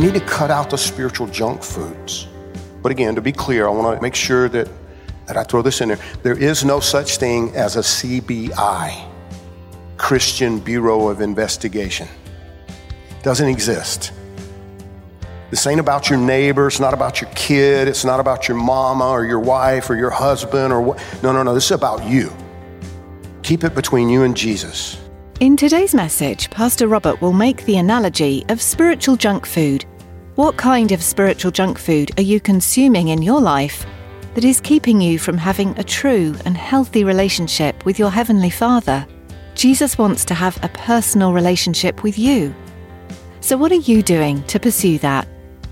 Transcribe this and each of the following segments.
We need to cut out the spiritual junk foods. But again, to be clear, I want to make sure that, that I throw this in there. There is no such thing as a CBI, Christian Bureau of Investigation. Doesn't exist. This ain't about your neighbor. It's not about your kid. It's not about your mama or your wife or your husband or what. No, no, no. This is about you. Keep it between you and Jesus. In today's message, Pastor Robert will make the analogy of spiritual junk food. What kind of spiritual junk food are you consuming in your life that is keeping you from having a true and healthy relationship with your Heavenly Father? Jesus wants to have a personal relationship with you. So, what are you doing to pursue that?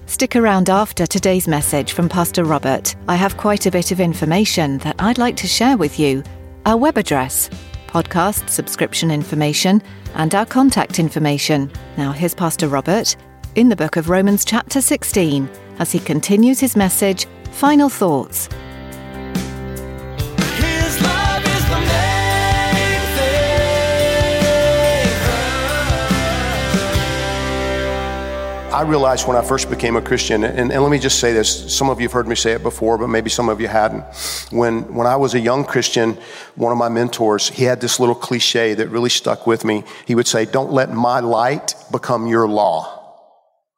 Stick around after today's message from Pastor Robert. I have quite a bit of information that I'd like to share with you. Our web address, podcast subscription information, and our contact information. Now, here's Pastor Robert in the book of Romans, chapter 16, as he continues his message Final Thoughts. His love is the main thing. I realized when I first became a Christian, and, and let me just say this some of you have heard me say it before, but maybe some of you hadn't. When, when I was a young Christian, one of my mentors, he had this little cliche that really stuck with me. He would say, Don't let my light become your law.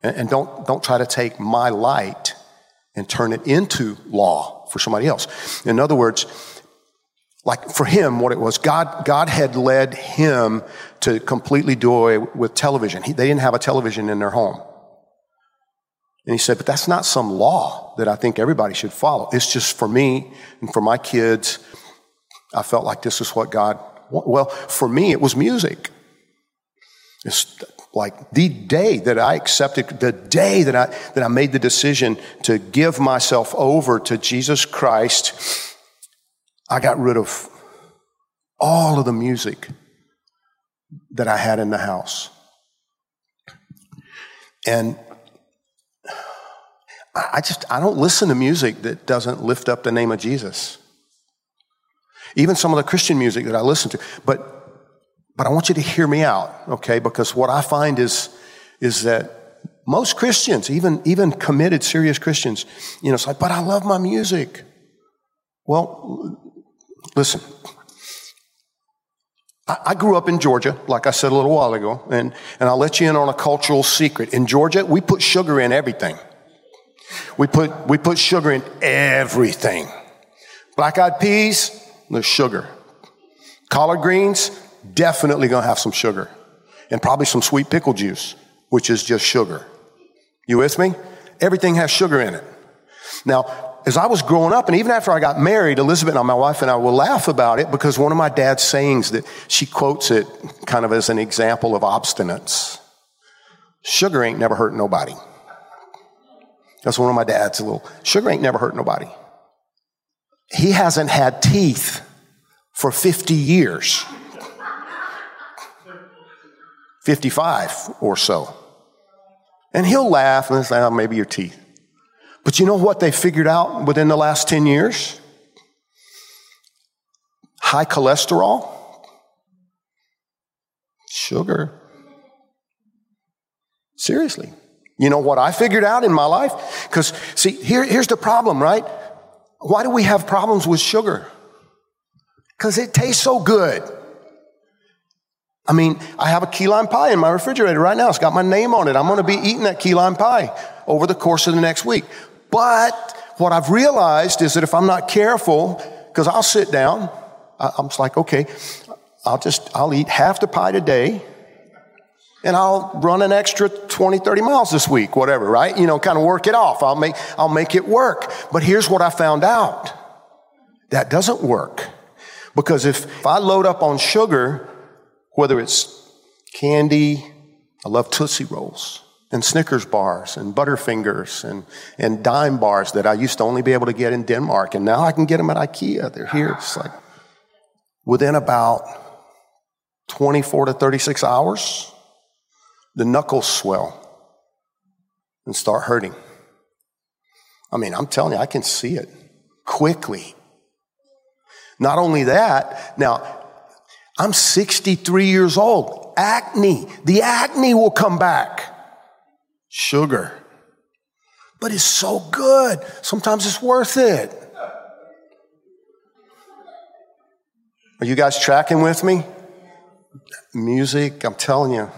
And, and don't, don't try to take my light and turn it into law for somebody else. In other words, like for him, what it was, God, God had led him to completely do away with television. He, they didn't have a television in their home. And he said, but that's not some law that I think everybody should follow. It's just for me and for my kids. I felt like this is what God, well, for me, it was music. It's like the day that I accepted, the day that I, that I made the decision to give myself over to Jesus Christ, I got rid of all of the music that I had in the house. And I just, I don't listen to music that doesn't lift up the name of Jesus. Even some of the Christian music that I listen to. But, but I want you to hear me out, okay? Because what I find is, is that most Christians, even, even committed, serious Christians, you know, it's like, but I love my music. Well, listen. I, I grew up in Georgia, like I said a little while ago, and, and I'll let you in on a cultural secret. In Georgia, we put sugar in everything. We put, we put sugar in everything. Black eyed peas, there's sugar. Collard greens, definitely gonna have some sugar. And probably some sweet pickle juice, which is just sugar. You with me? Everything has sugar in it. Now, as I was growing up, and even after I got married, Elizabeth and my wife and I will laugh about it because one of my dad's sayings that she quotes it kind of as an example of obstinance. Sugar ain't never hurt nobody. That's one of my dad's little, sugar ain't never hurt nobody. He hasn't had teeth for 50 years. 55 or so. And he'll laugh and say, oh, maybe your teeth. But you know what they figured out within the last 10 years? High cholesterol, sugar. Seriously. You know what I figured out in my life? Because, see, here, here's the problem, right? Why do we have problems with sugar? Because it tastes so good. I mean, I have a key lime pie in my refrigerator right now. It's got my name on it. I'm going to be eating that key lime pie over the course of the next week. But what I've realized is that if I'm not careful, because I'll sit down, I'm just like, okay, I'll just, I'll eat half the pie today And I'll run an extra 20, 30 miles this week, whatever, right? You know, kind of work it off. I'll make, I'll make it work. But here's what I found out. That doesn't work. Because if, if I load up on sugar, whether it's candy, I love Tootsie Rolls and Snickers bars and Butterfingers and, and Daim bars that I used to only be able to get in Denmark. And now I can get them at IKEA. They're here. It's like within about 24 to 36 hours, the knuckles swell and start hurting. I mean, I'm telling you, I can see it quickly. Not only that, now, I'm 63 years old. Acne, the acne will come back. Sugar. But it's so good. Sometimes it's worth it. Are you guys tracking with me? Music, I'm telling you,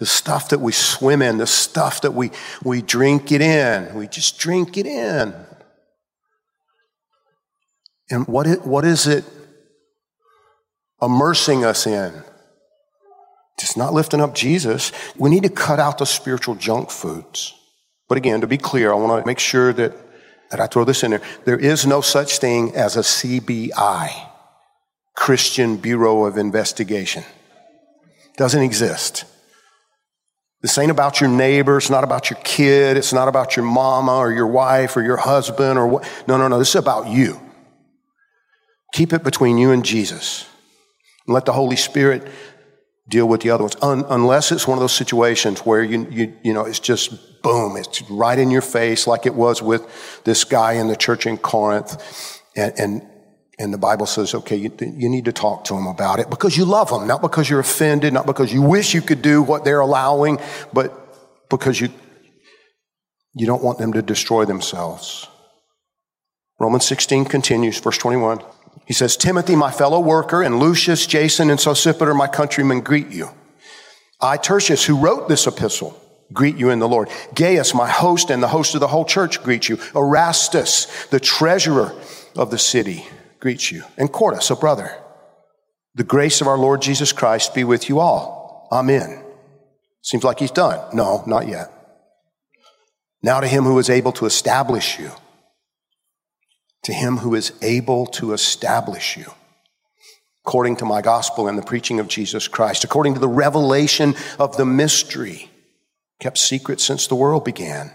the stuff that we swim in, the stuff that we, we drink it in, we just drink it in. And what, it, what is it immersing us in? Just not lifting up Jesus. We need to cut out the spiritual junk foods. But again, to be clear, I want to make sure that, that I throw this in there. There is no such thing as a CBI, Christian Bureau of Investigation. Doesn't exist. This ain't about your neighbor. It's not about your kid. It's not about your mama or your wife or your husband or what. No, no, no. This is about you. Keep it between you and Jesus. Let the Holy Spirit deal with the other ones. Un- unless it's one of those situations where you, you, you know, it's just boom, it's right in your face like it was with this guy in the church in Corinth. And, and, and the Bible says, okay, you, you need to talk to them about it because you love them, not because you're offended, not because you wish you could do what they're allowing, but because you, you don't want them to destroy themselves. Romans 16 continues, verse 21. He says, Timothy, my fellow worker, and Lucius, Jason, and Sosipater, my countrymen, greet you. I, Tertius, who wrote this epistle, greet you in the Lord. Gaius, my host, and the host of the whole church, greet you. Erastus, the treasurer of the city, greets you. And Quartus, a brother. The grace of our Lord Jesus Christ be with you all. Amen. Seems like he's done. No, not yet. Now to him who is able to establish you to him who is able to establish you according to my gospel and the preaching of Jesus Christ, according to the revelation of the mystery kept secret since the world began,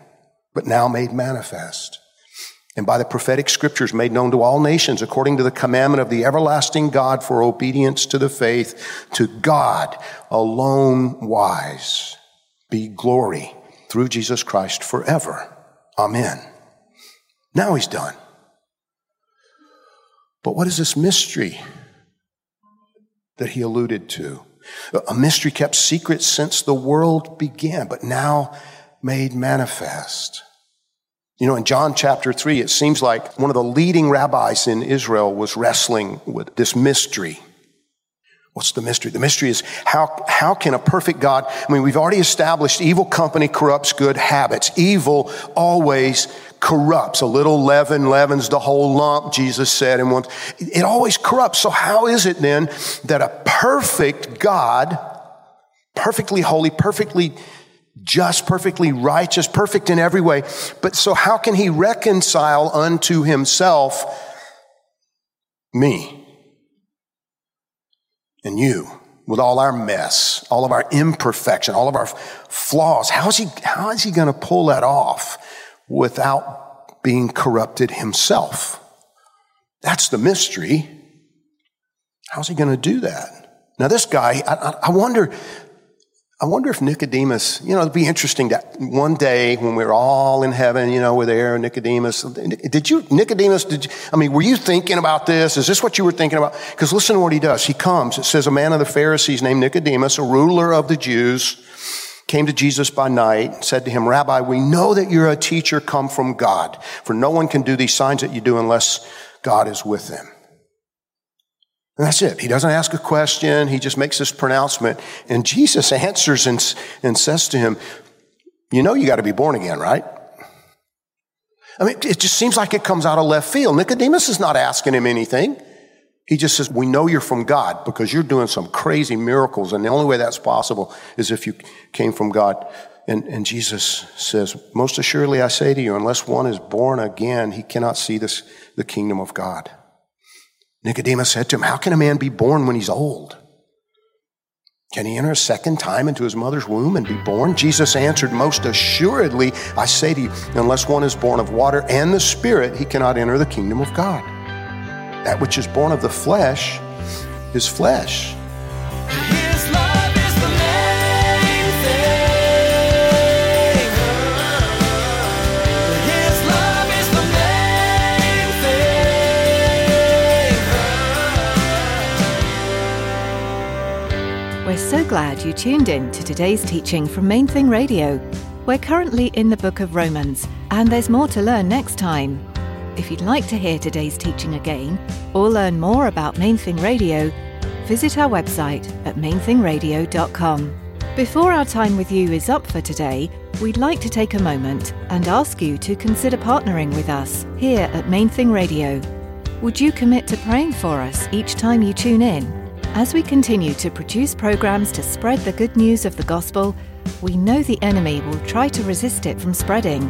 but now made manifest. And by the prophetic scriptures made known to all nations, according to the commandment of the everlasting God for obedience to the faith, to God alone wise, be glory through Jesus Christ forever. Amen. Now he's done. But what is this mystery that he alluded to? A mystery kept secret since the world began, but now made manifest. You know, in John chapter 3, it seems like one of the leading rabbis in Israel was wrestling with this mystery. What's the mystery? The mystery is how, how can a perfect God, I mean, we've already established evil company corrupts good habits. Evil always corrupts. A little leaven leavens the whole lump, Jesus said. And it always corrupts. So how is it then that a perfect God, perfectly holy, perfectly just, perfectly righteous, perfect in every way, but so how can he reconcile unto himself me and you? with all our mess, all of our imperfection, all of our flaws. How is he, how is he going to pull that off? Without being corrupted himself. That's the mystery. How's he going to do that? Now, this guy, I, I, wonder, I wonder if Nicodemus, you know, it'd be interesting that one day when we're all in heaven, you know, we're there, Nicodemus, did you, Nicodemus, did you, I mean, were you thinking about this? Is this what you were thinking about? Because listen to what he does. He comes, it says, a man of the Pharisees named Nicodemus, a ruler of the Jews, came to Jesus by night, and said to him, Rabbi, we know that you're a teacher come from God, for no one can do these signs that you do unless God is with them. And that's it. He doesn't ask a question. He just makes this pronouncement. And Jesus answers and, and says to him, You know, you got to be born again, right? I mean, it just seems like it comes out of left field. Nicodemus is not asking him anything. He just says, We know you're from God because you're doing some crazy miracles. And the only way that's possible is if you came from God. And, and Jesus says, Most assuredly I say to you, unless one is born again, he cannot see this, the kingdom of God. Nicodemus said to him, How can a man be born when he's old? Can he enter a second time into his mother's womb and be born? Jesus answered, Most assuredly, I say to you, unless one is born of water and the Spirit, he cannot enter the kingdom of God. That which is born of the flesh is flesh. His love is the main thing. His love is the main thing. We're so glad you tuned in to today's teaching from Main Thing Radio. We're currently in the book of Romans, and there's more to learn next time. If you'd like to hear today's teaching again or learn more about Main Thing Radio, visit our website at mainthingradio.com. Before our time with you is up for today, we'd like to take a moment and ask you to consider partnering with us here at Main Thing Radio. Would you commit to praying for us each time you tune in? As we continue to produce programs to spread the good news of the gospel, we know the enemy will try to resist it from spreading.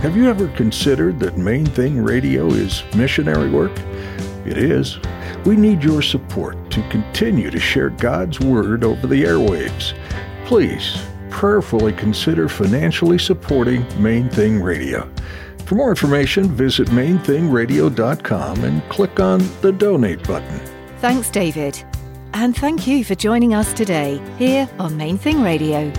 Have you ever considered that Main Thing Radio is missionary work? It is. We need your support to continue to share God's Word over the airwaves. Please prayerfully consider financially supporting Main Thing Radio. For more information, visit mainthingradio.com and click on the donate button. Thanks, David. And thank you for joining us today here on Main Thing Radio.